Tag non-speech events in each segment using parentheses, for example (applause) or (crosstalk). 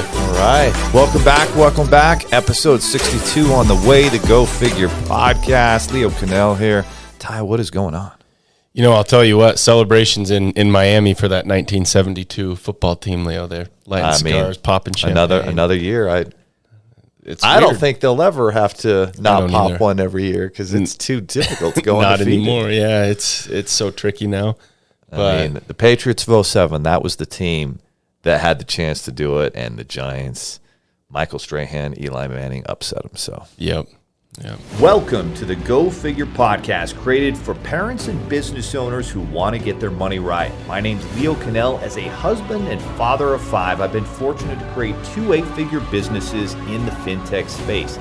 right. All right. Welcome back. Welcome back. Episode 62 on the Way to Go Figure podcast. Leo Cannell here. Ty, what is going on? You know, I'll tell you what, celebrations in, in Miami for that 1972 football team, Leo, there. Lighting I mean, cigars, popping champagne. Another another year. I It's I don't think they'll ever have to not pop either. one every year because it's too difficult to (laughs) go Not undefeated. anymore. Yeah, it's it's so tricky now. I mean, the Patriots of 07, that was the team that had the chance to do it, and the Giants, Michael Strahan, Eli Manning upset them. So yep. Yep. Welcome to the Go Figure podcast, created for parents and business owners who want to get their money right. My name's Leo Cannell. As a husband and father of five, I've been fortunate to create two eight figure businesses in the fintech space.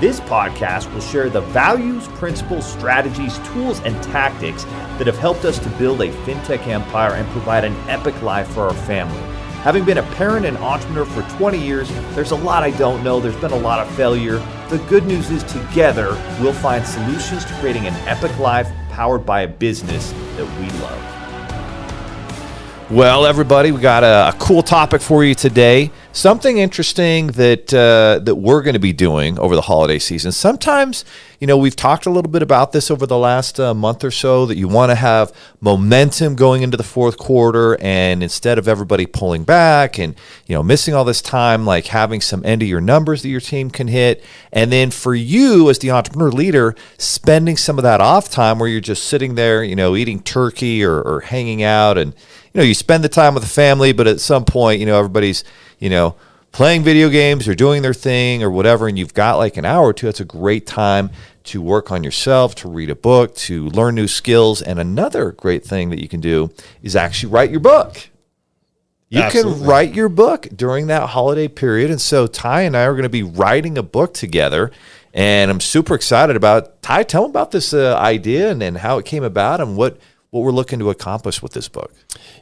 This podcast will share the values, principles, strategies, tools, and tactics that have helped us to build a fintech empire and provide an epic life for our family. Having been a parent and entrepreneur for 20 years, there's a lot I don't know. There's been a lot of failure. The good news is, together, we'll find solutions to creating an epic life powered by a business that we love. Well, everybody, we got a, a cool topic for you today. Something interesting that uh, that we're going to be doing over the holiday season. Sometimes, you know, we've talked a little bit about this over the last uh, month or so. That you want to have momentum going into the fourth quarter, and instead of everybody pulling back and you know missing all this time, like having some end of year numbers that your team can hit, and then for you as the entrepreneur leader, spending some of that off time where you're just sitting there, you know, eating turkey or, or hanging out and you know, you spend the time with the family, but at some point, you know, everybody's, you know, playing video games or doing their thing or whatever, and you've got like an hour or two. That's a great time to work on yourself, to read a book, to learn new skills. And another great thing that you can do is actually write your book. You Absolutely. can write your book during that holiday period. And so Ty and I are going to be writing a book together. And I'm super excited about Ty. Tell them about this uh, idea and, and how it came about and what, what we're looking to accomplish with this book.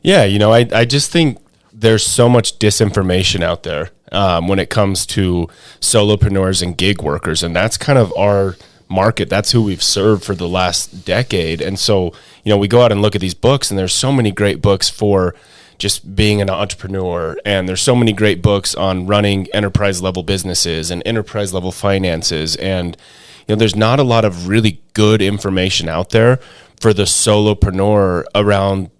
Yeah, you know, I, I just think there's so much disinformation out there um, when it comes to solopreneurs and gig workers, and that's kind of our market. That's who we've served for the last decade. And so, you know, we go out and look at these books, and there's so many great books for just being an entrepreneur, and there's so many great books on running enterprise level businesses and enterprise level finances, and you know, there's not a lot of really good information out there for the solopreneur around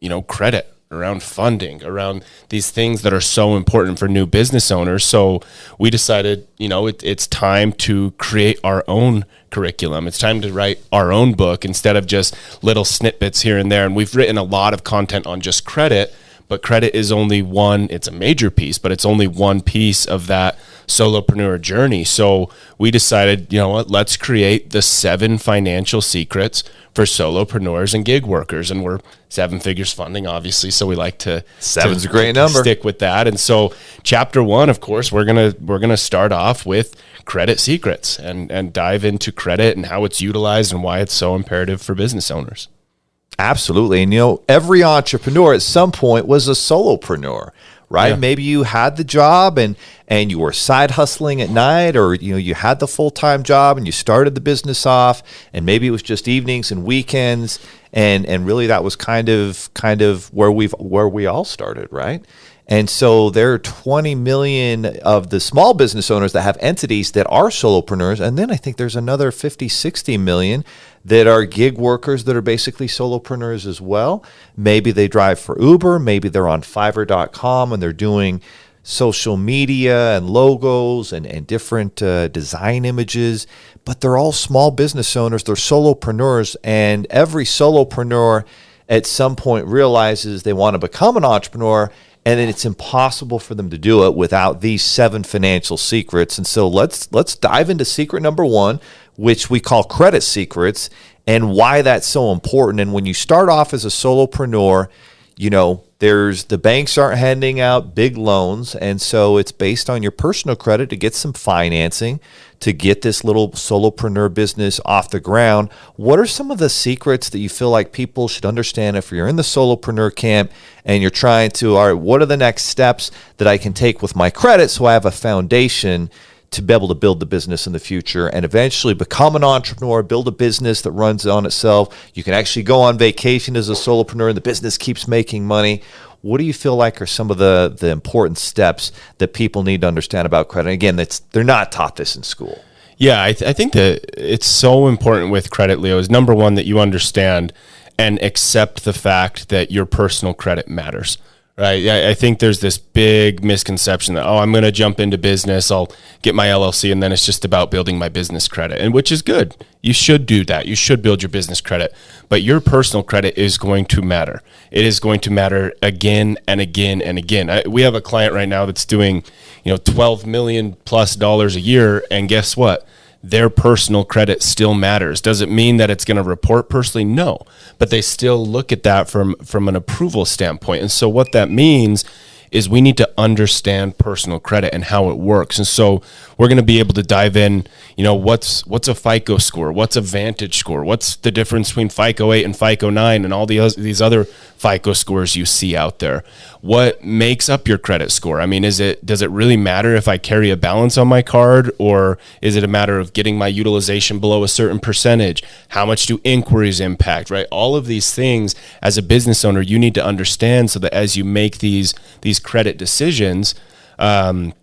you know credit around funding around these things that are so important for new business owners. So we decided you know it, it's time to create our own curriculum. It's time to write our own book instead of just little snippets here and there. And we've written a lot of content on just credit but credit is only one it's a major piece but it's only one piece of that solopreneur journey. So we decided you know what let's create the seven financial secrets for solopreneurs and gig workers. And we're seven figures funding obviously so we like to Seven's to- a great number. stick with that. And so chapter one of course we're gonna we're gonna start off with credit secrets and and dive into credit and how it's utilized and why it's so imperative for business owners. Absolutely. And you know, every entrepreneur at some point was a solopreneur, right? Maybe you had the job and and you were side hustling at night or you know, you had the full-time job and you started the business off and maybe it was just evenings and weekends and and really that was kind of kind of where we've where we all started, right? And so there are 20 million of the small business owners that have entities that are solopreneurs. And then I think there's another 50, 60 million that are gig workers that are basically solopreneurs as well. Maybe they drive for Uber, maybe they're on fiverr.com and they're doing social media and logos and, and different uh, design images, but they're all small business owners, they're solopreneurs, and every solopreneur at some point realizes they want to become an entrepreneur and then it's impossible for them to do it without these seven financial secrets. And so let's let's dive into secret number 1, which we call credit secrets and why that's so important. And when you start off as a solopreneur, you know, there's the banks aren't handing out big loans and so it's based on your personal credit to get some financing to get this little solopreneur business off the ground. What are some of the secrets that you feel like people should understand if you're in the solopreneur camp and you're trying to all right what are the next steps that i can take with my credit so i have a foundation to be able to build the business in the future and eventually become an entrepreneur, build a business that runs on itself. You can actually go on vacation as a solopreneur and the business keeps making money. what do you feel like are some of the the important steps that people need to understand about credit? Again, that's they're not taught this in school. Yeah, I, th- I think that it's so important with credit, Leo, is number one that you understand and accept the fact that your personal credit matters right? I, I think there's this big misconception that, oh, I'm going to jump into business, I'll get my LLC, and then it's just about building my business credit, and which is good. You should do that. You should build your business credit, but your personal credit is going to matter. It is going to matter again and again and again. I, we have a client right now that's doing, you know, 12 million plus dollars a year, and guess what? Their personal credit still matters. Does it mean that it's going to report personally? No, but they still look at that from from an approval standpoint. And so what that means is we need to understand personal credit and how it works. And so we're going to be able to dive in, you know, what's what's a FICO score? What's a Vantage score? What's the difference between FICO 8 and FICO 9 and all the other, these other FICO scores you see out there? What makes up your credit score? I mean, is it does it really matter if I carry a balance on my card or is it a matter of getting my utilization below a certain percentage? How much do inquiries impact, right? All of these things as a business owner you need to understand so that as you make these these credit decisions, um,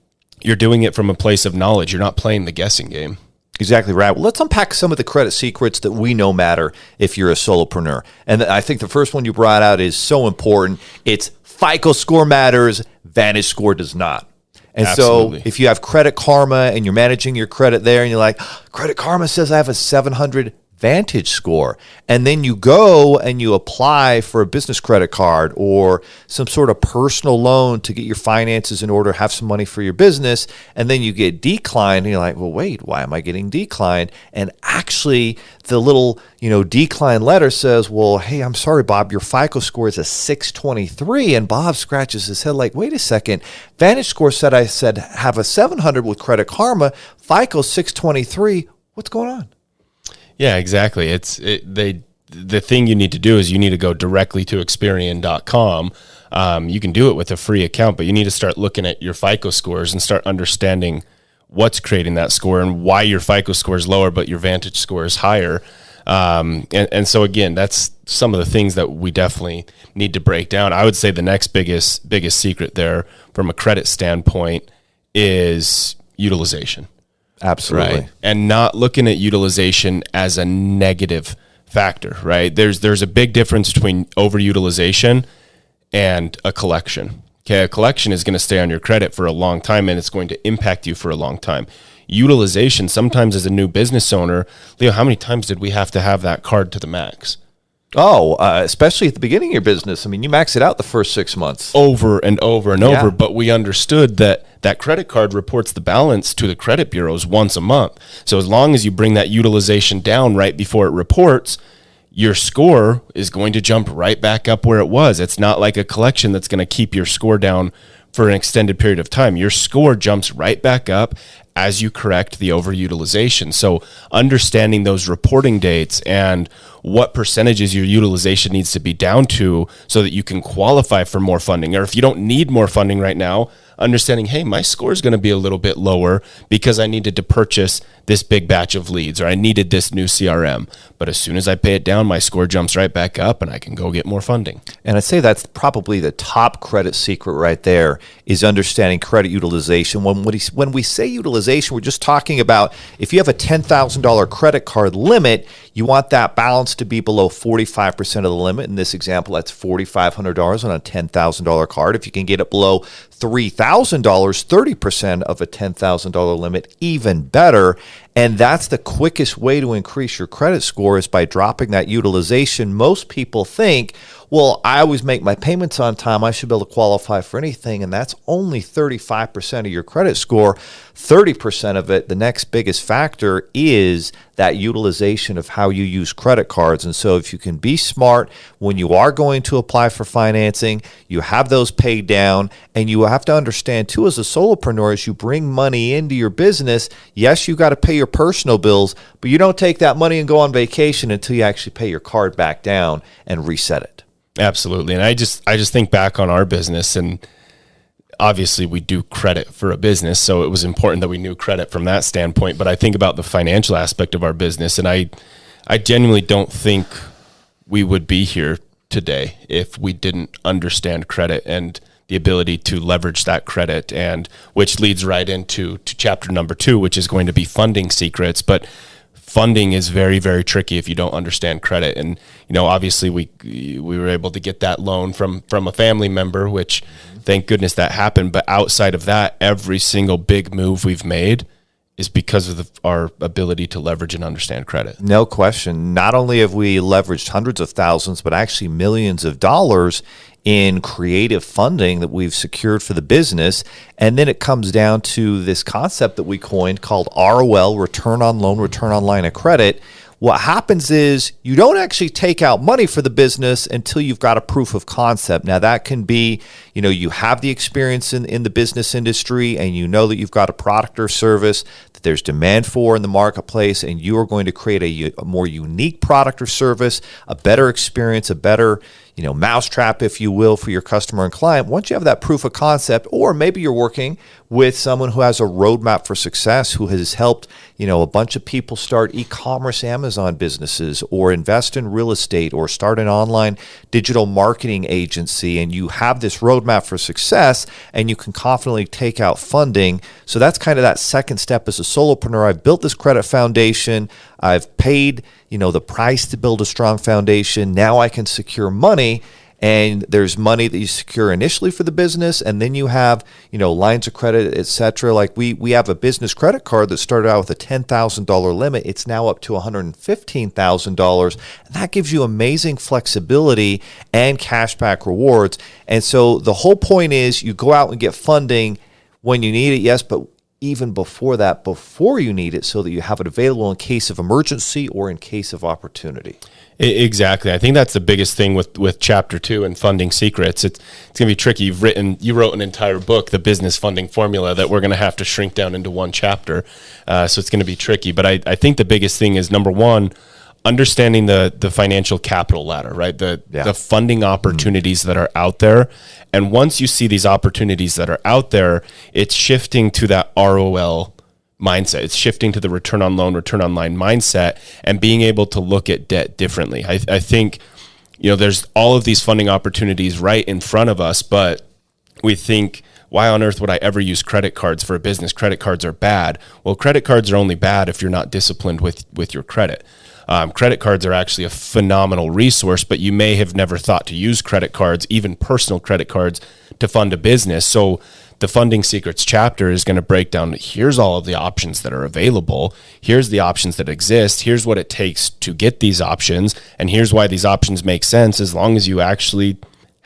you're doing it from a place of knowledge. You're not playing the guessing game. Exactly right. Well, let's unpack some of the credit secrets that we know matter if you're a solopreneur. And I think the first one you brought out is so important. It's FICO score matters, Vantage score does not. And Absolutely. so if you have Credit Karma and you're managing your credit there and you're like, Credit Karma says I have a 700 Vantage score. And then you go and you apply for a business credit card or some sort of personal loan to get your finances in order, have some money for your business. And then you get declined. And you're like, well, wait, why am I getting declined? And actually, the little, you know, decline letter says, well, hey, I'm sorry, Bob, your FICO score is a 623. And Bob scratches his head like, wait a second. Vantage score said I said have a 700 with Credit Karma, FICO 623. What's going on? Yeah, exactly. It's it, they the thing you need to do is you need to go directly to Experian.com. Um, you can do it with a free account, but you need to start looking at your FICO scores and start understanding what's creating that score and why your FICO score is lower, but your Vantage score is higher. Um, and, and so again, that's some of the things that we definitely need to break down. I would say the next biggest biggest secret there from a credit standpoint is utilization. Absolutely. Right? And not looking at utilization as a negative factor, right? There's there's a big difference between overutilization and a collection. Okay, a collection is going to stay on your credit for a long time and it's going to impact you for a long time. Utilization, sometimes as a new business owner, Leo, how many times did we have to have that card to the max? Oh, uh, especially at the beginning of your business. I mean, you max it out the first six months. Over and over and yeah. over. But we understood that that credit card reports the balance to the credit bureaus once a month. So as long as you bring that utilization down right before it reports, your score is going to jump right back up where it was. It's not like a collection that's going to keep your score down for an extended period of time. Your score jumps right back up as you correct the overutilization. So, understanding those reporting dates and what percentages your utilization needs to be down to so that you can qualify for more funding. Or if you don't need more funding right now, understanding, hey, my score is going to be a little bit lower because I needed to purchase this big batch of leads or I needed this new CRM. But as soon as I pay it down, my score jumps right back up and I can go get more funding. And I'd say that's probably the top credit secret right there is understanding credit utilization. When, when we say utilization, we're just talking about if you have a $10,000 credit card limit, you want that balance to be below 45% of the limit. In this example, that's $4,500 on a $10,000 card. If you can get it below $3,000, 30% of a $10,000 limit, even better. And that's the quickest way to increase your credit score is by dropping that utilization. Most people think, well, I always make my payments on time. I should be able to qualify for anything. And that's only 35% of your credit score. 30% of it, the next biggest factor is that utilization of how you use credit cards. And so, if you can be smart when you are going to apply for financing, you have those paid down, and you have to understand too, as a solopreneur, as you bring money into your business, yes, you got to pay your personal bills, but you don't take that money and go on vacation until you actually pay your card back down and reset it. Absolutely. And I just I just think back on our business and obviously we do credit for a business, so it was important that we knew credit from that standpoint, but I think about the financial aspect of our business and I I genuinely don't think we would be here today if we didn't understand credit and the ability to leverage that credit and which leads right into to chapter number 2 which is going to be funding secrets but funding is very very tricky if you don't understand credit and you know obviously we we were able to get that loan from from a family member which thank goodness that happened but outside of that every single big move we've made is because of the, our ability to leverage and understand credit. No question. Not only have we leveraged hundreds of thousands, but actually millions of dollars in creative funding that we've secured for the business. And then it comes down to this concept that we coined called ROL, return on loan, return on line of credit. What happens is you don't actually take out money for the business until you've got a proof of concept. Now, that can be, you know, you have the experience in, in the business industry and you know that you've got a product or service that there's demand for in the marketplace, and you are going to create a, a more unique product or service, a better experience, a better you know, mousetrap, if you will, for your customer and client. Once you have that proof of concept, or maybe you're working with someone who has a roadmap for success, who has helped, you know, a bunch of people start e-commerce Amazon businesses or invest in real estate or start an online digital marketing agency, and you have this roadmap for success and you can confidently take out funding. So that's kind of that second step as a solopreneur. I've built this credit foundation. I've paid, you know, the price to build a strong foundation. Now I can secure money and there's money that you secure initially for the business and then you have you know lines of credit etc like we we have a business credit card that started out with a $10000 limit. It's now up to $115000 and that gives you amazing flexibility and cashback rewards. And so the whole point is you go out and get funding when you need it yes but even before that, before you need it, so that you have it available in case of emergency or in case of opportunity. Exactly. I think that's the biggest thing with, with chapter two and funding secrets. It's, it's going to be tricky. You've written, you wrote an entire book, the business funding formula that we're going to have to shrink down into one chapter. Uh, so it's going to be tricky. But I, I think the biggest thing is number one, understanding the the financial capital ladder, right? The yeah. the funding opportunities mm-hmm. that are out there. And once you see these opportunities that are out there, it's shifting to that ROL mindset. It's shifting to the return on loan, return on line mindset and being able to look at debt differently. I, I think, you know, there's all of these funding opportunities right in front of us, but we think, why on earth would I ever use credit cards for a business? Credit cards are bad. Well, credit cards are only bad if you're not disciplined with, with your credit. Um, credit cards are actually a phenomenal resource, but you may have never thought to use credit cards, even personal credit cards, to fund a business. So the funding secrets chapter is going to break down here's all of the options that are available here's the options that exist here's what it takes to get these options and here's why these options make sense as long as you actually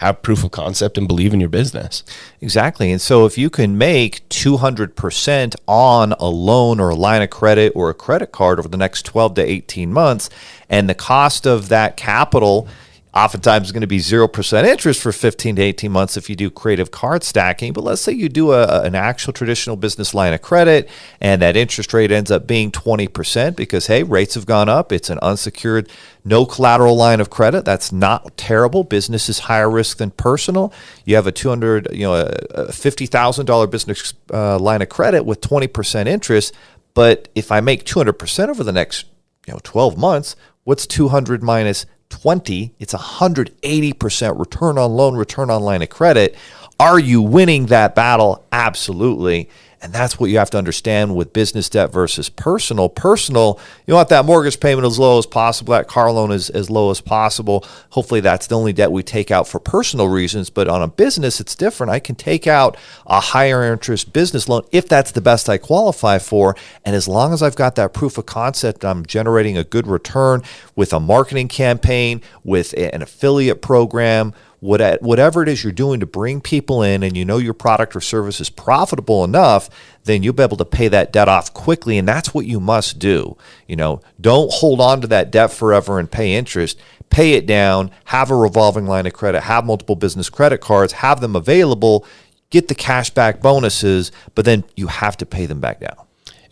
have proof of concept and believe in your business. Exactly. And so if you can make 200% on a loan or a line of credit or a credit card over the next 12 to 18 months, and the cost of that capital oftentimes it's going to be 0% interest for 15 to 18 months if you do creative card stacking. But let's say you do a, an actual traditional business line of credit and that interest rate ends up being 20% because, hey, rates have gone up. It's an unsecured, no collateral line of credit. That's not terrible. Business is higher risk than personal. You have a 200, you know, a $50,000 business uh, line of credit with 20% interest. But if I make 200% over the next, you know, 12 months, what's 200 minus 20, it's 180% return on loan, return on line of credit. Are you winning that battle? Absolutely. And that's what you have to understand with business debt versus personal. Personal, you want that mortgage payment as low as possible, that car loan is as low as possible. Hopefully, that's the only debt we take out for personal reasons. But on a business, it's different. I can take out a higher interest business loan if that's the best I qualify for. And as long as I've got that proof of concept, I'm generating a good return with a marketing campaign, with an affiliate program whatever it is you're doing to bring people in and you know your product or service is profitable enough, then you'll be able to pay that debt off quickly. And that's what you must do. You know, don't hold on to that debt forever and pay interest. Pay it down, have a revolving line of credit, have multiple business credit cards, have them available, get the cash back bonuses, but then you have to pay them back down.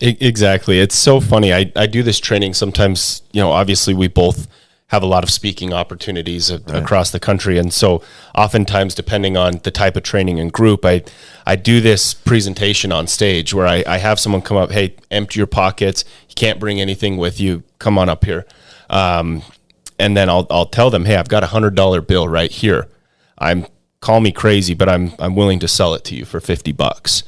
Exactly. It's so funny. I, I do this training sometimes, you know, obviously we both have a lot of speaking opportunities right. across the country. And so oftentimes, depending on the type of training and group, I, I do this presentation on stage where I, I have someone come up, hey, empty your pockets. You can't bring anything with you. Come on up here. Um, and then I'll I'll tell them, hey, I've got a hundred dollar bill right here. I'm call me crazy, but I'm I'm willing to sell it to you for fifty bucks.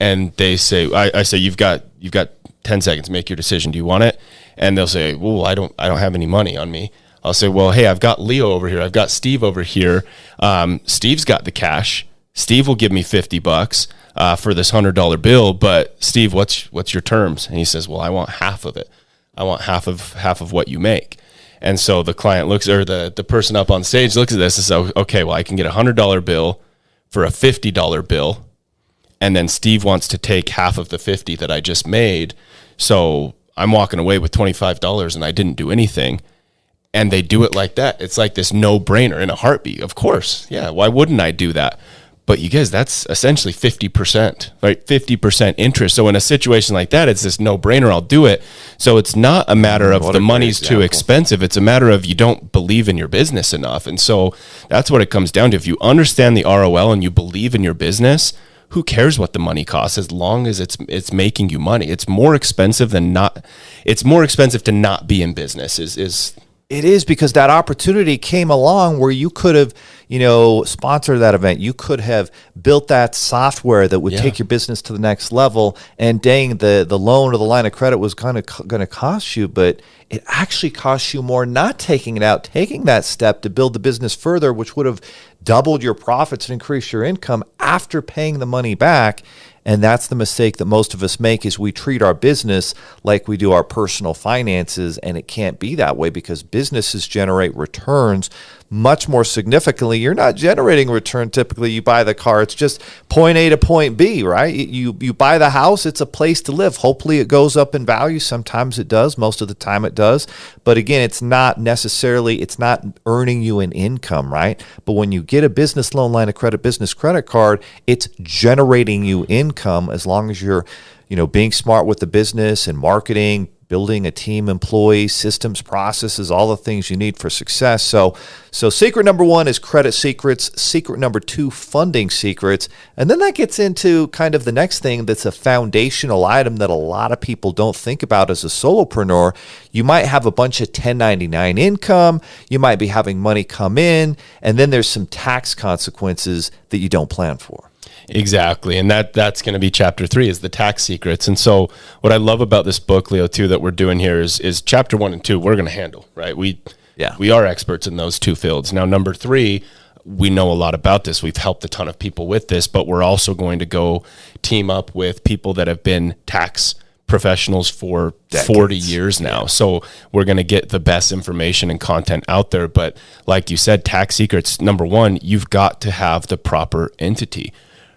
And they say, I, I say, you've got you've got ten seconds, make your decision. Do you want it? And they'll say, well, I don't I don't have any money on me. I'll say, well, hey, I've got Leo over here. I've got Steve over here. Um, Steve's got the cash. Steve will give me fifty bucks uh, for this hundred dollar bill. But Steve, what's what's your terms? And he says, well, I want half of it. I want half of half of what you make. And so the client looks, or the, the person up on stage looks at this and says, okay, well, I can get a hundred dollar bill for a fifty dollar bill, and then Steve wants to take half of the fifty that I just made. So I'm walking away with twenty five dollars, and I didn't do anything. And they do it like that. It's like this no brainer in a heartbeat. Of course, yeah. Why wouldn't I do that? But you guys, that's essentially 50%, right? 50% interest. So in a situation like that, it's this no brainer. I'll do it. So it's not a matter of What the money's too expensive. It's a matter of you don't believe in your business enough. And so that's what it comes down to. If you understand the ROL and you believe in your business, who cares what the money costs as long as it's it's making you money. It's more expensive than not it's more expensive to not be in business is is It is because that opportunity came along where you could have, you know, sponsor that event. You could have built that software that would Yeah. take your business to the next level. And dang, the the loan or the line of credit was kind of going to cost you, but it actually cost you more not taking it out, taking that step to build the business further, which would have doubled your profits and increased your income after paying the money back. And that's the mistake that most of us make is we treat our business like we do our personal finances and it can't be that way because businesses generate returns much more significantly. You're not generating return typically you buy the car it's just point A to point B, right? You you buy the house, it's a place to live. Hopefully it goes up in value, sometimes it does, most of the time it does. But again, it's not necessarily it's not earning you an income, right? But when you get a business loan line of credit, business credit card, it's generating you income as long as you're, you know, being smart with the business and marketing, building a team, employees, systems, processes, all the things you need for success. So, so secret number 1 is credit secrets, secret number 2 funding secrets, and then that gets into kind of the next thing that's a foundational item that a lot of people don't think about as a solopreneur. You might have a bunch of 1099 income, you might be having money come in, and then there's some tax consequences that you don't plan for. Exactly. And that that's going to be chapter 3 is the tax secrets. And so what I love about this book Leo too that we're doing here is is chapter 1 and 2 we're going to handle, right? We Yeah. we are experts in those two fields. Now number 3 we know a lot about this. We've helped a ton of people with this, but we're also going to go team up with people that have been tax professionals for 40 years now. So we're going to get the best information and content out there. But like you said, tax secrets, number one, you've got to have the proper entity,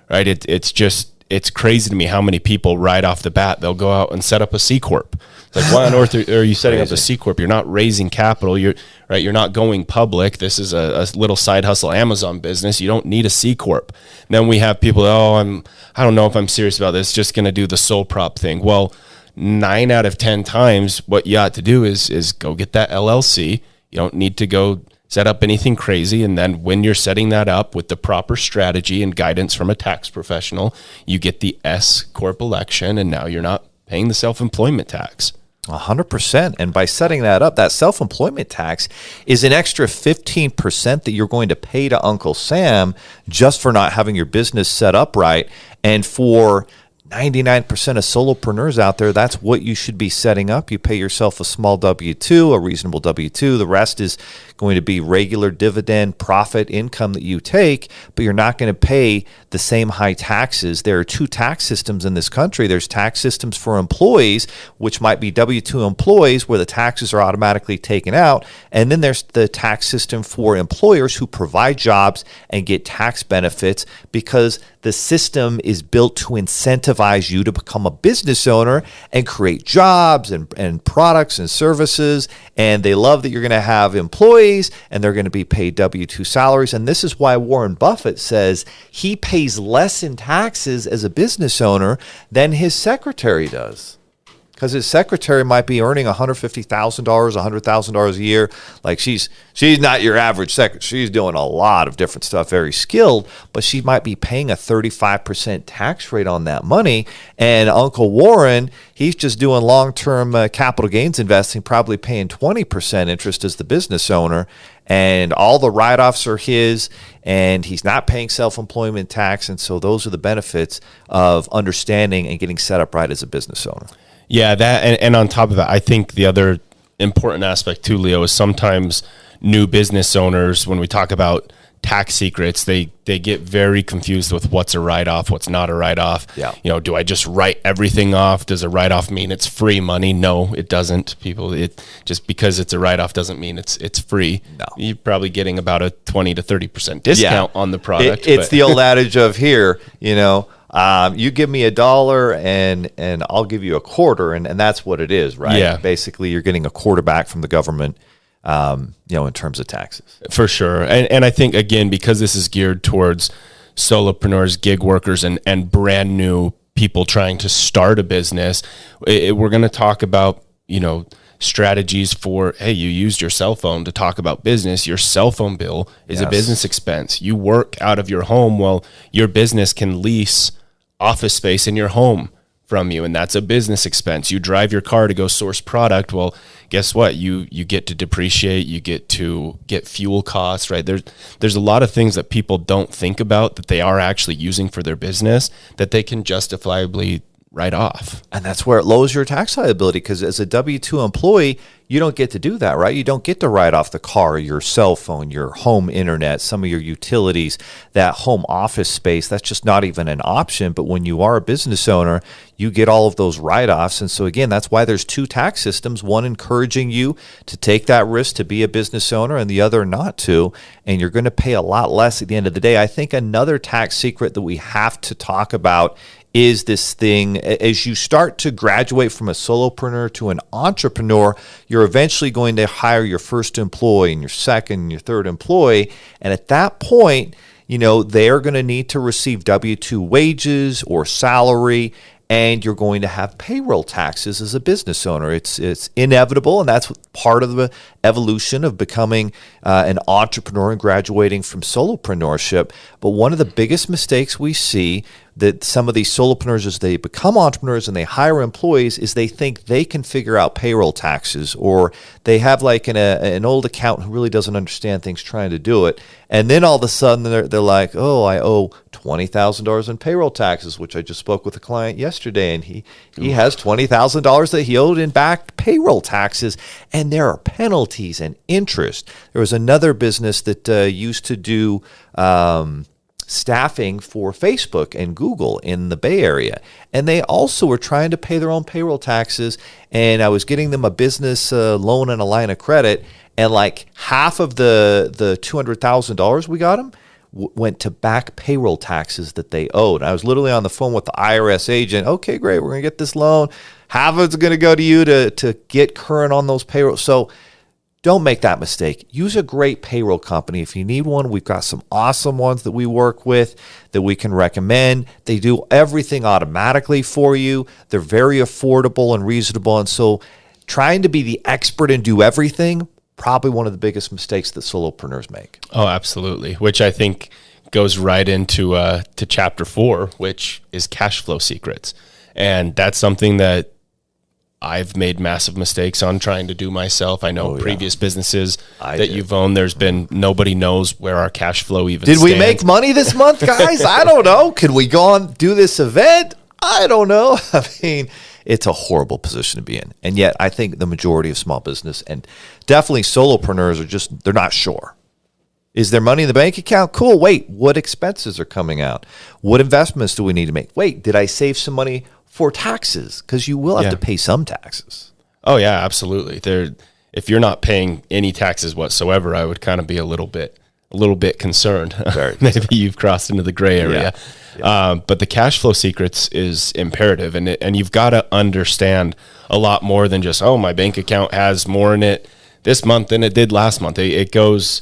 right? It, it's just, it's crazy to me how many people right off the bat, they'll go out and set up a C Corp. It's like, why on earth are, are you setting up a C Corp? You're not raising capital. You're right. You're not going public. This is a, a little side hustle Amazon business. You don't need a C Corp. Then we have people, oh, I'm, I don't know if I'm serious about this, just going to do the sole prop thing. Well, nine out of 10 times, what you ought to do is, is go get that LLC. You don't need to go set up anything crazy. And then when you're setting that up with the proper strategy and guidance from a tax professional, you get the S Corp election. And now you're not paying the self employment tax. Hundred percent. And by setting that up, that self-employment tax is an extra fifteen percent that you're going to pay to Uncle Sam just for not having your business set up right. And for 99% of solopreneurs out there, that's what you should be setting up. You pay yourself a small W 2, a reasonable W 2. The rest is going to be regular dividend profit income that you take, but you're not going to pay the same high taxes. There are two tax systems in this country there's tax systems for employees, which might be W 2 employees where the taxes are automatically taken out. And then there's the tax system for employers who provide jobs and get tax benefits because the system is built to incentivize you to become a business owner and create jobs and, and products and services. And they love that you're going to have employees and they're going to be paid W 2 salaries. And this is why Warren Buffett says he pays less in taxes as a business owner than his secretary does. Because his secretary might be earning $150,000, $100,000 a year. Like she's she's not your average secretary. She's doing a lot of different stuff, very skilled, but she might be paying a 35% tax rate on that money. And Uncle Warren, he's just doing long-term uh, capital gains investing, probably paying 20% interest as the business owner and all the write-offs are his and he's not paying self-employment tax and so those are the benefits of understanding and getting set up right as a business owner yeah, that and, and on top of that, I think the other important aspect too, Leo, is sometimes new business owners when we talk about tax secrets, they they get very confused with what's a write off, what's not a write off. Yeah. You know, do I just write everything off? Does a write off mean it's free money? No, it doesn't. People it just because it's a write off doesn't mean it's it's free. No. You're probably getting about a twenty to thirty percent discount on the product. It, it's the old adage of here, you know, um, you give me a dollar and and I'll give you a quarter, and, and that's what it is, right? Yeah. Basically, you're getting a quarter back from the government, um, you know, in terms of taxes. For sure, and and I think again because this is geared towards solopreneurs, gig workers, and and brand new people trying to start a business, it, we're going to talk about you know strategies for hey you used your cell phone to talk about business. Your cell phone bill is yes. a business expense. You work out of your home well your business can lease office space in your home from you and that's a business expense. You drive your car to go source product. Well guess what? You you get to depreciate. You get to get fuel costs right? There's there's a lot of things that people don't think about that they are actually using for their business that they can justifiably write off. And that's where it lowers your tax liability because as a W 2 employee, you don't get to do that, right? You don't get to write off the car, your cell phone, your home internet, some of your utilities, that home office space. That's just not even an option. But when you are a business owner, you get all of those write offs. And so, again, that's why there's two tax systems one encouraging you to take that risk to be a business owner, and the other not to. And you're going to pay a lot less at the end of the day. I think another tax secret that we have to talk about is this thing as you start to graduate from a solopreneur to an entrepreneur, you're eventually going to hire your first employee and your second and your third employee. And at that point, you know, they're going to need to receive W 2 wages or salary and you're going to have payroll taxes as a business owner. It's it's inevitable, and that's part of the evolution of becoming uh, an entrepreneur and graduating from solopreneurship. But one of the biggest mistakes we see that some of these solopreneurs, as they become entrepreneurs and they hire employees, is they think they can figure out payroll taxes, or they have like an, a, an old accountant who really doesn't understand things trying to do it, and then all of a sudden they're, they're like, oh, I owe twenty thousand dollars in payroll taxes, which I just spoke with a client yesterday, and he he has twenty thousand dollars that he owed in back payroll taxes, and there are penalties and interest. There was another business that uh, used to do. Um, staffing for Facebook and Google in the Bay Area. And they also were trying to pay their own payroll taxes. And I was getting them a business uh, loan and a line of credit. And like half of the, the $200,000 we got them w- went to back payroll taxes that they owed. I was literally on the phone with the IRS agent. Okay, great. We're going to get this loan. Half of it's going to go to you to, to get current on those payroll. So, don't make that mistake. Use a great payroll company. If you need one, we've got some awesome ones that we work with that we can recommend. They do everything automatically for you. They're very affordable and reasonable. And so, trying to be the expert and do everything, probably one of the biggest mistakes that solopreneurs make. Oh, absolutely. Which I think goes right into uh, to chapter four, which is cash flow secrets. And that's something that I've made massive mistakes on trying to do myself. I know oh, yeah. previous businesses I that did. you've owned, there's been nobody knows where our cash flow even Did stands. we make money this month, guys? I don't know. Could we go on do this event? I don't know. (laughs) I mean, it's a horrible position to be in. And yet I think the majority of small business and definitely solopreneurs are just they're not sure. Is there money in the bank account? Cool. Wait, what expenses are coming out? What investments do we need to make? Wait, did I save some money for taxes because you will have yeah. to pay some taxes. Oh yeah, absolutely. There, if you're not paying any taxes whatsoever, I would kind of be a little bit, a little bit concerned. (laughs) Maybe you've crossed into the gray area. Yeah. Yeah. Um, but the cash flow secrets is imperative, and it, and you've got to understand a lot more than just oh my bank account has more in it this month than it did last month. It, it goes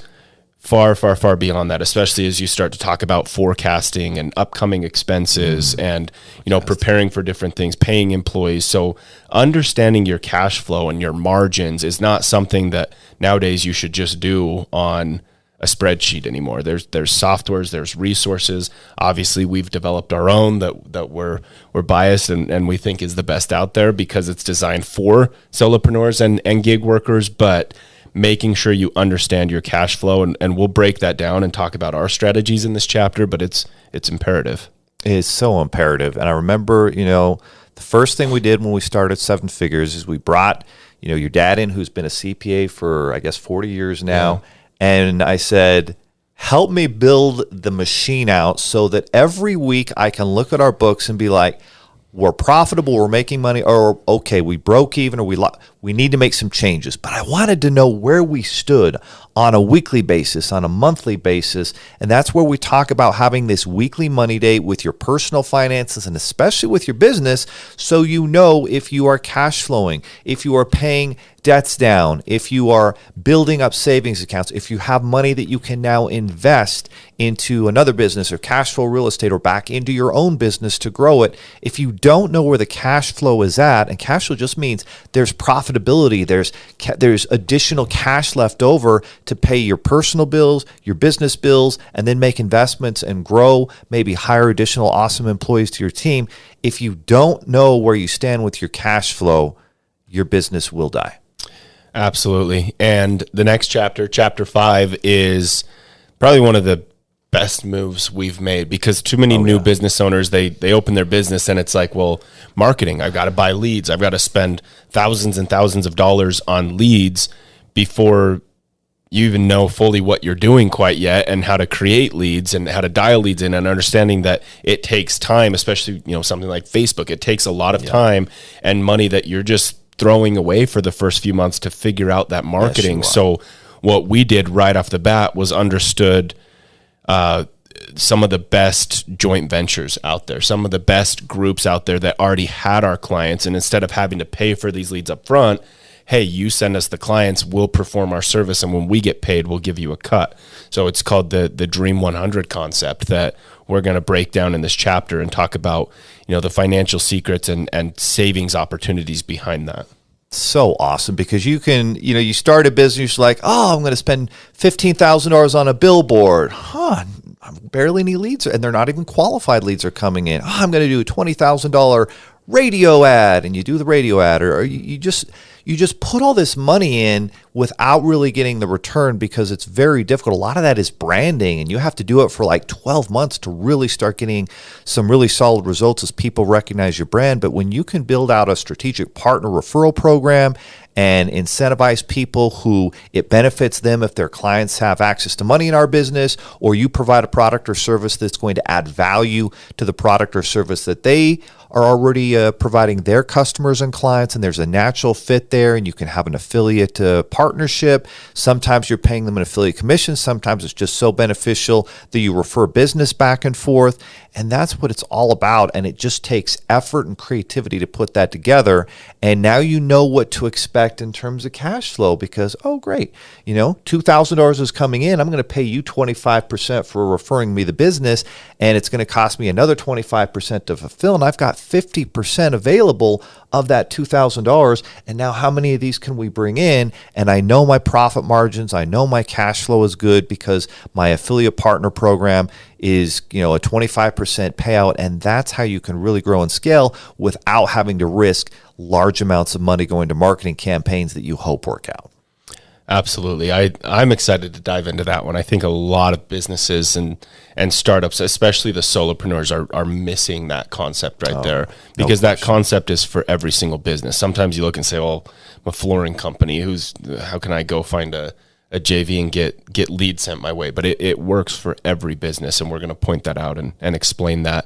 far, far, far beyond that, especially as you start to talk about forecasting and upcoming expenses mm. and, you know, preparing for different things, paying employees. So understanding your cash flow and your margins is not something that nowadays you should just do on a spreadsheet anymore. There's there's softwares, there's resources. Obviously, we've developed our own that that we're we're biased and, and we think is the best out there because it's designed for solopreneurs and, and gig workers, but making sure you understand your cash flow and, and we'll break that down and talk about our strategies in this chapter, but it's it's imperative. It is so imperative. And I remember, you know, the first thing we did when we started Seven Figures is we brought, you know, your dad in who's been a CPA for I guess 40 years now. Yeah and I said, help me build the machine out so that every week I can look at our books and be like, we're profitable, we're making money, or okay, we broke even, or we lo- we need to make some changes. But I wanted to know where we stood on a weekly basis, on a monthly basis, and that's where we talk about having this weekly money date with your personal finances and especially with your business, so you know if you are cash flowing, if you are paying debts down, if you are building up savings accounts, if you have money that you can now invest into another business or cash flow real estate or back into your own business to grow it, if you don't know where the cash flow is at, and cash flow just means there's profitability, there's there's additional cash left over to pay your personal bills, your business bills, and then make investments and grow, maybe hire additional awesome employees to your team. If you don't know where you stand with your cash flow, your business will die. Absolutely. And the next chapter, chapter five, is probably one of the best moves we've made because too many oh, new yeah. business owners they they open their business and it's like well marketing i've got to buy leads i've got to spend thousands and thousands of dollars on leads before you even know fully what you're doing quite yet and how to create leads and how to dial leads in and understanding that it takes time especially you know something like facebook it takes a lot of yeah. time and money that you're just throwing away for the first few months to figure out that marketing. Yes, so what we did right off the bat was understood uh, some of the best joint ventures out there, some of the best groups out there that already had our clients, and instead of having to pay for these leads up front, hey, you send us the clients, we'll perform our service, and when we get paid, we'll give you a cut. So it's called the the Dream 100 concept that we're going to break down in this chapter and talk about you know the financial secrets and and savings opportunities behind that so awesome because you can, you know, you start a business like, oh, I'm going to spend fifteen thousand dollars on a billboard, huh? barely any leads, and they're not even qualified leads are coming in. Oh, I'm going to do a twenty thousand dollar radio ad, and you do the radio ad, or, or you, you just you just put all this money in without really getting the return because it's very difficult. A lot of that is branding, and you have to do it for like 12 months to really start getting some really solid results as people recognize your brand. But when you can build out a strategic partner referral program and incentivize people who it benefits them if their clients have access to money in our business, or you provide a product or service that's going to add value to the product or service that they are already uh, providing their customers and clients, and there's a natural fit there, and you can have an affiliate uh, partnership. Sometimes you're paying them an affiliate commission, sometimes it's just so beneficial that you refer business back and forth. And that's what it's all about. And it just takes effort and creativity to put that together. And now you know what to expect in terms of cash flow because, oh, great, you know, $2,000 is coming in. I'm going to pay you 25% for referring me the business. And it's going to cost me another 25% to fulfill. And I've got 50% available of that $2,000. And now, how many of these can we bring in? And I know my profit margins, I know my cash flow is good because my affiliate partner program is you know a 25% payout and that's how you can really grow and scale without having to risk large amounts of money going to marketing campaigns that you hope work out Absolutely. I, I'm excited to dive into that one. I think a lot of businesses and, and startups, especially the solopreneurs, are, are missing that concept right oh, there because no that concept is for every single business. Sometimes you look and say, well, I'm a flooring company. Who's, how can I go find a, a JV and get, get leads sent my way? But it, it works for every business. And we're going to point that out and, and explain that.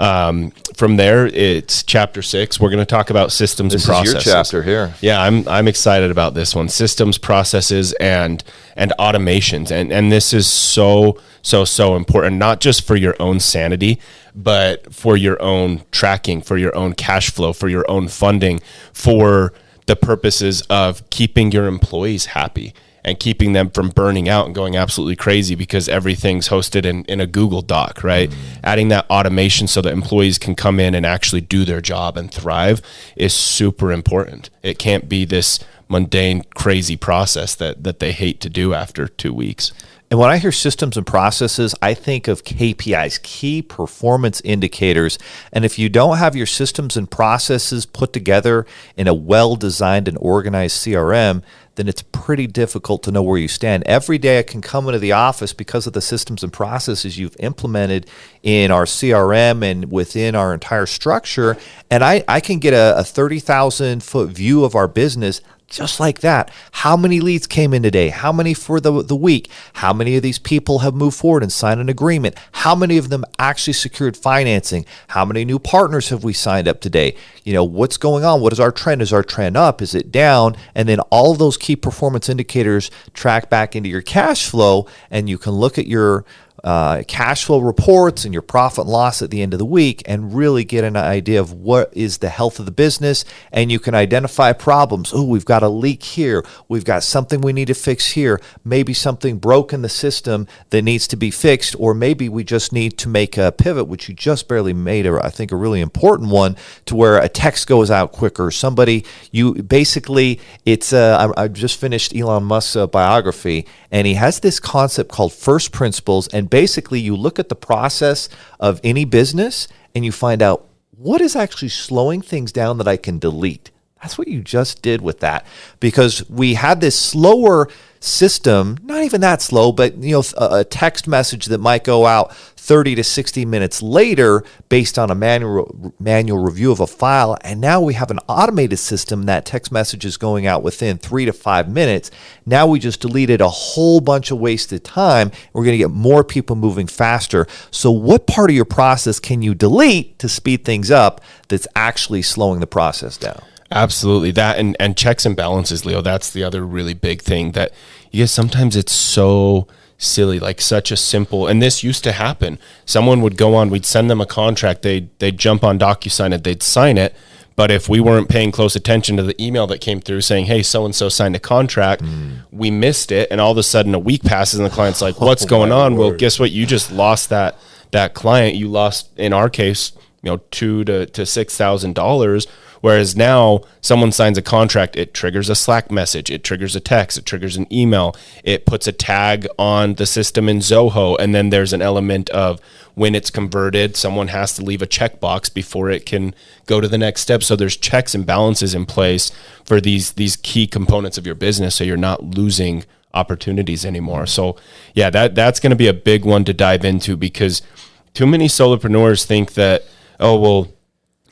Um, from there, it's chapter six. We're going to talk about systems this and processes. Is your chapter here. Yeah, I'm I'm excited about this one. Systems, processes, and and automations, and and this is so so so important, not just for your own sanity, but for your own tracking, for your own cash flow, for your own funding, for the purposes of keeping your employees happy and keeping them from burning out and going absolutely crazy because everything's hosted in, in a Google Doc, right? Mm-hmm. Adding that automation so that employees can come in and actually do their job and thrive is super important. It can't be this mundane, crazy process that that they hate to do after two weeks. And when I hear systems and processes, I think of KPIs, key performance indicators. And if you don't have your systems and processes put together in a well designed and organized CRM, then it's pretty difficult to know where you stand. Every day I can come into the office because of the systems and processes you've implemented in our CRM and within our entire structure. And I, I can get a, a 30,000 foot view of our business just like that. How many leads came in today? How many for the, the week? How many of these people have moved forward and signed an agreement? How many of them actually secured financing? How many new partners have we signed up today? You know, what's going on? What is our trend? Is our trend up? Is it down? And then all of those key performance indicators track back into your cash flow, and you can look at your uh, cash flow reports and your profit and loss at the end of the week and really get an idea of what is the health of the business. And you can identify problems. Oh we've got a leak here. We've got something we need to fix here. Maybe something broke in the system that needs to be fixed or maybe we just need to make a pivot which you just barely made I think a really important one to where a text goes out quicker. Somebody you basically it's uh, I, I just finished Elon Musk's uh, biography and he has this concept called first principles and basically, you look at the process of any business and you find out what is actually slowing things down that I can delete. That's what you just did with that because we had this slower system, not even that slow, but you know, a text message that might go out 30 to 60 minutes later based on a manual manual review of a file, and now we have an automated system that text message is going out within 3 to 5 minutes. Now we just deleted a whole bunch of wasted time. We're going to get more people moving faster. So what part of your process can you delete to speed things up that's actually slowing the process down? Absolutely. That and, and checks and balances, Leo. That's the other really big thing that you guys sometimes it's so silly, like such a simple and this used to happen. Someone would go on, we'd send them a contract, they'd they'd jump on DocuSign it, they'd sign it. But if we weren't paying close attention to the email that came through saying, "Hey, so and so signed a contract," mm. we missed it, and all of a sudden a week passes, and the client's like, (laughs) "What's oh, going on?" Word. Well, guess what? You just lost that that client. You lost, in our case, you know, two to to six thousand dollars Whereas now, someone signs a contract, it triggers a Slack message, it triggers a text, it triggers an email, it puts a tag on the system in Zoho, and then there's an element of when it's converted, someone has to leave a checkbox before it can go to the next step. So there's checks and balances in place for these these key components of your business, so you're not losing opportunities anymore. So yeah, that that's going to be a big one to dive into because too many solopreneurs think that oh well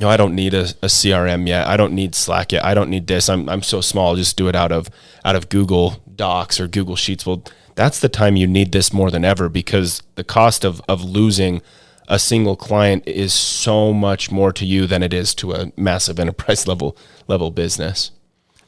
know, I don't need a, a, CRM yet. I don't need Slack yet. I don't need this. I'm, I'm so small. I'll just do it out of out of Google Docs or Google Sheets. Well, that's the time you need this more than ever because the cost of of losing a single client is so much more to you than it is to a massive (laughs) enterprise level level business.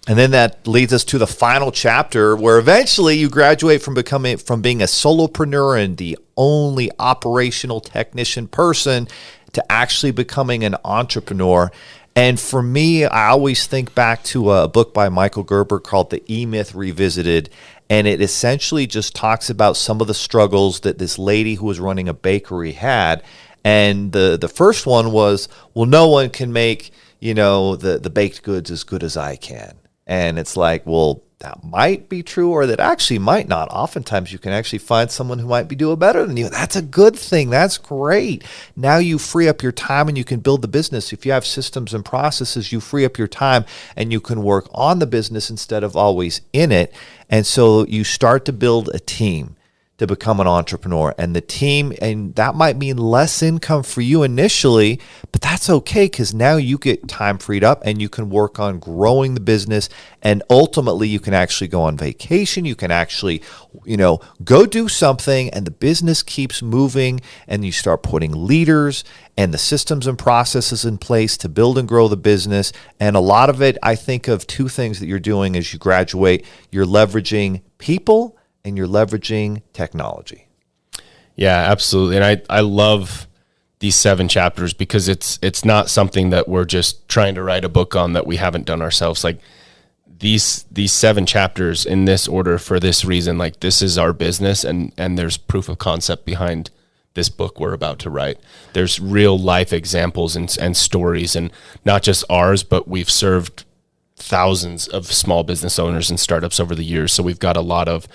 And then that leads us to the final chapter where eventually you graduate from becoming from being a solopreneur and the only operational technician person to actually becoming an entrepreneur. And for me, I always think back to a book by Michael Gerber called The E Myth Revisited. And it essentially just talks about some of the struggles that this lady who was running a bakery had. And the, the first one was, well, no one can make, you know, the, the baked goods as good as I can. And it's like, well, that might be true or that actually might not. Oftentimes, you can actually find someone who might be doing better than you. That's a good thing. That's great. Now you free up your time and you can build the business. If you have systems and processes, you free up your time and you can work on the business instead of always in it. And so you start to build a team to become an entrepreneur. And the team and that might mean less income for you initially but that's okay because now you get time freed up and you can work on growing the business. And ultimately you can actually go on vacation. You can actually you know go do something and the business keeps moving and you start putting leaders and the systems and processes in place to build and grow the business. And a lot of it i think of two things that you're doing as you graduate. You're leveraging people and you're leveraging technology. Yeah, absolutely. And I, I love these seven chapters because it's it's not something that we're just trying to write a book on that we haven't done ourselves. Like these these seven chapters in this order for this reason. Like this is our business, and and there's proof of concept behind this book we're about to write. There's real life examples and, and stories, and not just ours, but we've served thousands of small business owners and startups over the years. So we've got a lot of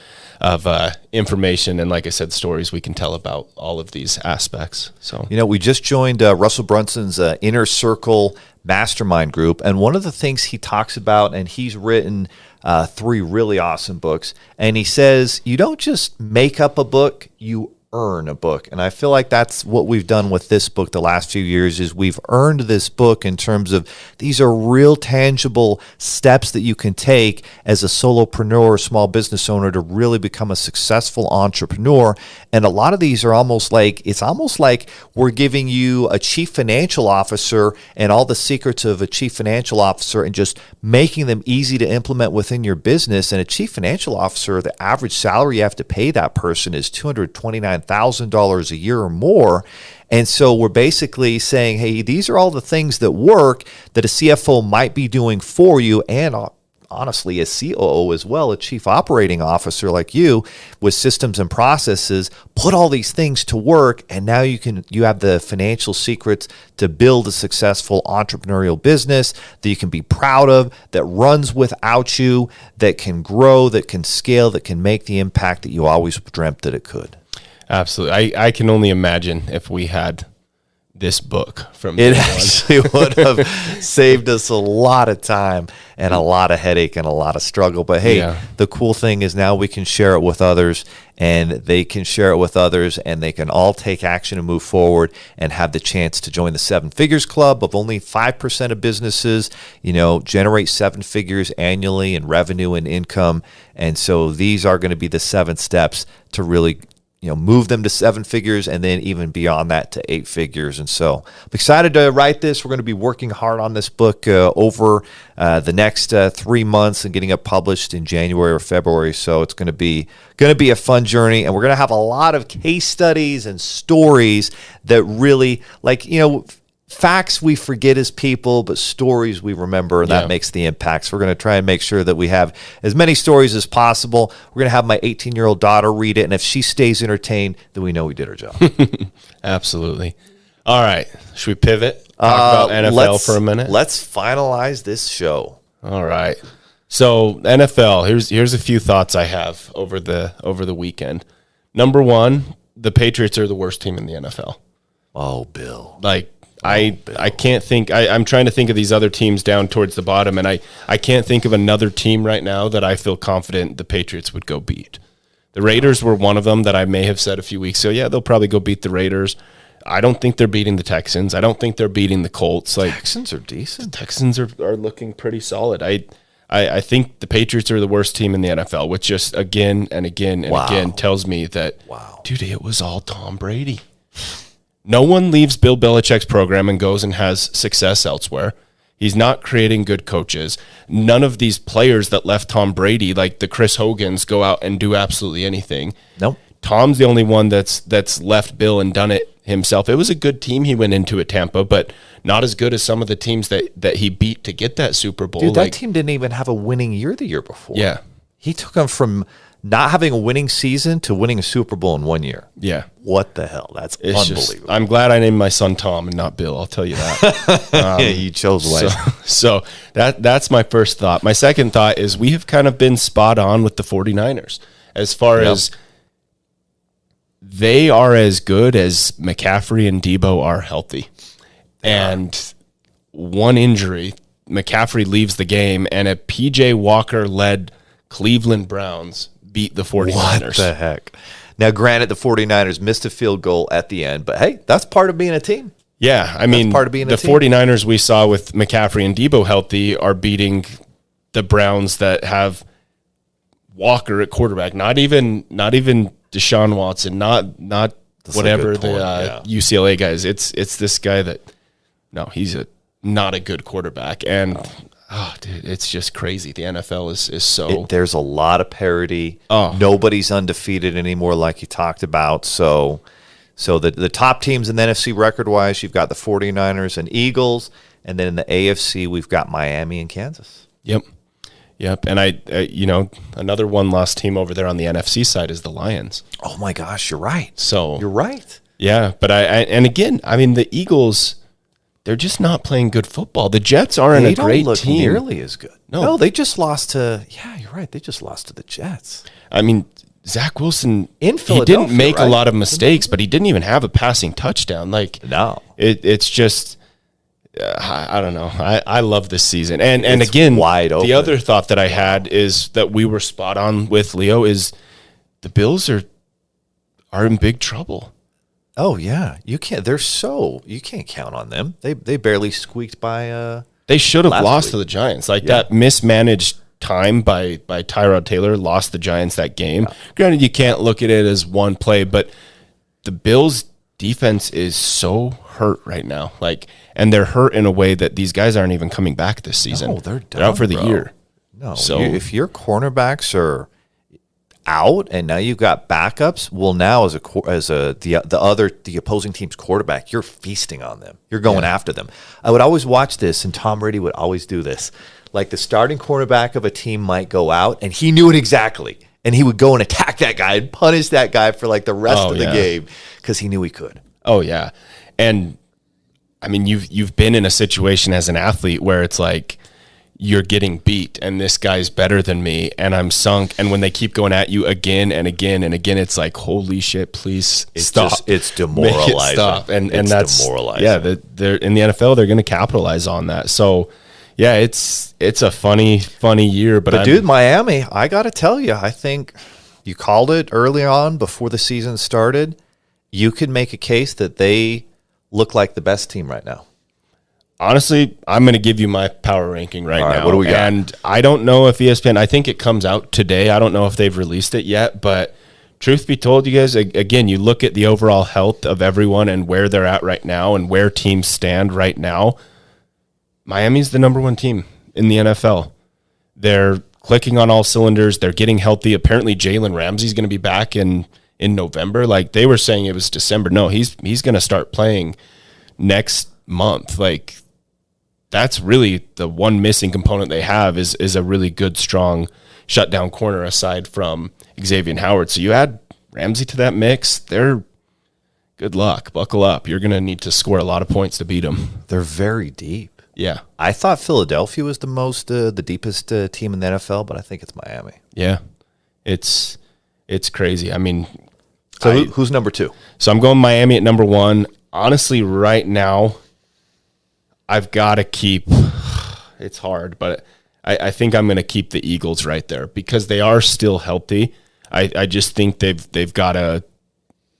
of uh, information and, like I said, stories we can tell about all of these aspects. So you know, we just joined uh, Russell Brunson's uh, Inner Circle Mastermind group, and one of the things he talks about, and he's written. Uh, three really awesome books. And he says, you don't just make up a book, you earn a book. And I feel like that's what we've done with this book the last few years is we've earned this book in terms of these are real tangible steps that you can take as a solopreneur or small business owner to really become a successful entrepreneur. And a lot of these are almost like it's almost like we're giving you a chief financial officer and all the secrets of a chief financial officer and just making them easy to implement within your business. And a chief financial officer, the average salary you have to pay that person is 229 $1,000 a year or more. And so we're basically saying, hey, these are all the things that work that a CFO might be doing for you and uh, honestly a COO as well, a chief operating officer like you with systems and processes, put all these things to work and now you can you have the financial secrets to build a successful entrepreneurial business that you can be proud of, that runs without you, that can grow, that can scale, that can make the impact that you always dreamt that it could. Absolutely. I, I can only imagine if we had this book from it actually (laughs) would have saved us a lot of time and a lot of headache and a lot of struggle but hey yeah. the cool thing is now we can share it with others and they can share it with others and they can all take action and move forward and have the chance to join the seven figures club of only 5% of businesses you know generate seven figures annually in revenue and income and so these are going to be the seven steps to really you know, move them to seven figures and then even beyond that to eight figures. And so I'm excited to write this. We're going to be working hard on this book uh, over uh, the next uh, three months and getting it published in January or February. So it's going to be going to be a fun journey, and we're going to have a lot of case studies and stories that really, like you know facts we forget as people, but stories we remember, and yeah. that makes the impact. So we're going to try and make sure that we have as many stories as possible. We're going to have my 18 year old daughter read it, and if she stays entertained, then we know we did our job. (laughs) Absolutely. All right, should we pivot? Talk uh, about NFL for a minute. Let's finalize this show. All right. So NFL, here's here's a few thoughts I have over the over the weekend. Number one, the Patriots are the worst team in the NFL. Oh, Bill. Like I I can't think. I, I'm trying to think of these other teams down towards the bottom, and I I can't think of another team right now that I feel confident the Patriots would go beat. The Raiders were one of them that I may have said a few weeks ago. Yeah, they'll probably go beat the Raiders. I don't think they're beating the Texans. I don't think they're beating the Colts. Like Texans are decent. Texans are, are looking pretty solid. I, I I think the Patriots are the worst team in the NFL, which just again and again and wow. again tells me that wow, dude, it was all Tom Brady. No one leaves Bill Belichick's program and goes and has success elsewhere. He's not creating good coaches. None of these players that left Tom Brady, like the Chris Hogans, go out and do absolutely anything. Nope. Tom's the only one that's that's left Bill and done it himself. It was a good team he went into at Tampa, but not as good as some of the teams that that he beat to get that Super Bowl. Dude, that like, team didn't even have a winning year the year before. Yeah. He took them from not having a winning season to winning a Super Bowl in one year. Yeah. What the hell? That's it's unbelievable. Just, I'm glad I named my son Tom and not Bill. I'll tell you that. (laughs) Um, yeah, you chose. So, (laughs) so, that that's my first thought. My second thought is we have kind of been spot on with the 49ers as far yep. as they are as good as McCaffrey and Deebo are healthy. And one injury, McCaffrey leaves the game and a PJ Walker led Cleveland Browns beat the 49ers. What the heck? Now, granted, the 49ers missed a field goal at the end, but hey, that's part of being a team. Yeah, I mean, part of being the 49ers we saw with McCaffrey and Deebo healthy are beating the Browns that have Walker at quarterback. Not even, not even Deshaun Watson. Not, not that's whatever the uh, yeah. UCLA guys. It's, it's this guy that, no, he's a not a good quarterback, and Oh, dude, it's just crazy. The NFL is is so. It, there's a lot of parity. Oh. Nobody's undefeated anymore, like you talked about. So, so the the top teams in the NFC record wise, you've got the 49ers and Eagles, and then in the AFC, we've got Miami and Kansas. Yep. Yep. And I, uh, you know, another one lost team over there on the NFC side is the Lions. Oh my gosh, you're right. So You're right. yeah, but I, I and again, I mean the Eagles, they're just not playing good football. The Jets aren't They a great look team. nearly as good. No. no, they just lost to. Yeah, you're right. They just lost to the Jets. I mean, Zach Wilson In he Philadelphia, didn't make a lot of mistakes, but he didn't even have a passing touchdown. Like No. it, it's just uh, I, I don't know. I, I love this season, and and It's again, wide open. The other thought that I had is that we were spot on with Leo. Is the Bills are are in big trouble. Oh yeah, you can't. They're so you can't count on them. They they barely squeaked by. Uh, They should have lost week. to the Giants. Like that mismanaged time by by Tyrod Taylor lost the Giants that game. Granted, you can't look at it as one play, but the Bills defense is so hurt right now. Like, and they're hurt in a way that these guys aren't even coming back this season. No, they're out for the bro. year. no, So- you- if your cornerbacks are out and now you've got backups, well, now as a as a the the other the opposing team's quarterback, you're feasting on them. You're going after them. I would always watch this, and Tom Brady would always do this. Like the starting cornerback of a team might go out, and he knew it exactly. And he would go and attack that guy and punish that guy for like the rest Oh, of the yeah. game because he knew he could. Oh yeah, and I mean you've you've been in a situation as an athlete where it's like you're getting beat and this guy's better than me and I'm sunk and when they keep going at you again and again and again it's like holy shit please It's stop just- it's (laughs) Make it demoralizing. stop and and It's that's demoralizing. yeah the, they're in the NFL they're going to capitalize on that so yeah it's it's a funny funny year but, But I'm- dude, Miami, I got to tell you, I think you called it early on before the season started. You could make a case that they look like the best team right now. Honestly, I'm going to give you my power ranking right right, now. what do we got? And I don't know if ESPN. I think it comes out today. I don't know if they've released it yet, but truth be told, you guys, again, you look at the overall health of everyone and where they're at right now and where teams stand right now. Miami's the number one team in the NFL. They're clicking on all cylinders. They're getting healthy. Apparently, Jalen Ramsey's going to be back in in November. Like they were saying, it was December. No, he's he's going to start playing next month. Like that's really the one missing component they have is is a really good, strong shutdown corner aside from Xavier Howard. So you add Ramsey to that mix, they're good luck. Buckle up. You're going to need to score a lot of points to beat them. They're very deep. Yeah. I thought Philadelphia was the most, uh, the deepest uh, team in the NFL, but I think it's Miami. Yeah. It's it's crazy. I mean, So I- who's number two? So I'm going Miami at number one. Honestly, right now, I've got to keep. (sighs) It's hard, but I, I think I'm going to keep the Eagles right there because they are still healthy. I, I just think they've they've got to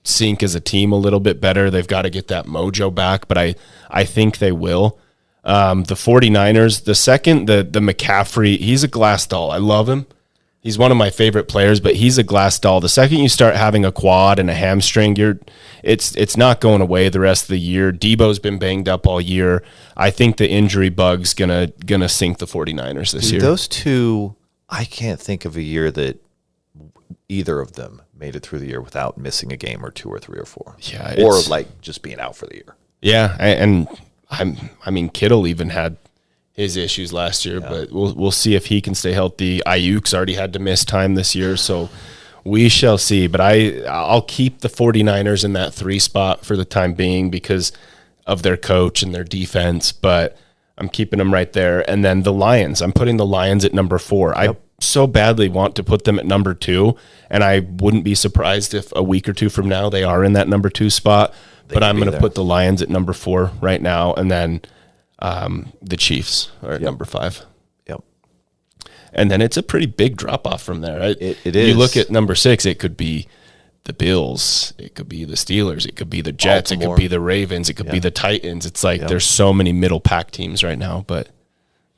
sync as a team a little bit better. They've got to get that mojo back, but I I think they will. Um, the 49ers, the second the the McCaffrey, he's a glass doll. I love him. He's one of my favorite players, but he's a glass doll. The second you start having a quad and a hamstring, you're it's it's not going away the rest of the year. Deebo's been banged up all year. I think the injury bug's gonna gonna sink the 49ers this Dude, year. those two, I can't think of a year that either of them made it through the year without missing a game or two or three or four. Yeah, Or like just being out for the year. Yeah, and I'm I mean Kittle even had his issues last year, but we'll we'll see if he can stay healthy. Aiyuk's already had to miss time this year, so we shall see. But I I'll keep the 49ers in that 3 spot for the time being because of their coach and their defense, but I'm keeping them right there. And then the Lions, I'm putting the Lions at number 4. I so badly want to put them at number 2, and I wouldn't be surprised if a week or two from now they are in that number 2 spot. but I'm going to put the Lions at number four right now, and then um, the Chiefs are at number five. Yep. And then it's a pretty big drop off from there. It, It- it You look at number six, it could be the Bills, it could be the Steelers, it could be the Jets, it could be the Ravens, it could be the Titans. It's like there's so many middle pack teams right now, but.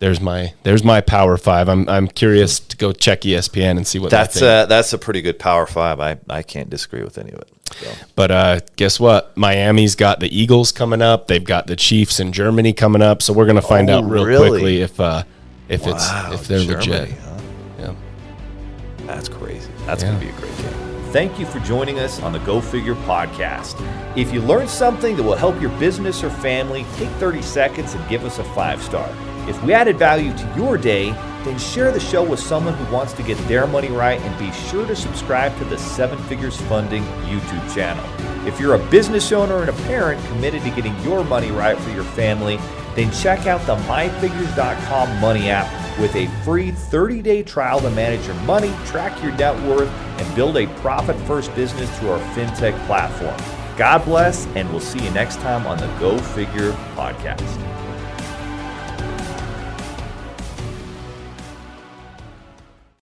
There's my there's my power five. I'm I'm curious to go check ESPN and see what That's uh, that's a pretty good power five. I, I can't disagree with any of it. So. But uh, guess what? Miami's got the Eagles coming up. They've got the Chiefs in Germany coming up. So we're gonna find Oh, out real really? quickly if uh, if Wow, it's if they're Germany, legit. huh? Yeah. That's crazy. That's Yeah. going to be a great game. Thank you for joining us on the Go Figure podcast. If you learned something that will help your business or family, take 30 seconds and give us a five star. If we added value to your day, then share the show with someone who wants to get their money right and be sure to subscribe to the Seven Figures Funding YouTube channel. If you're a business owner and a parent committed to getting your money right for your family, then check out the myfigures.com money app with a free 30 day trial to manage your money, track your net worth, and build a profit first business through our fintech platform. God bless, and we'll see you next time on the Go Figure podcast.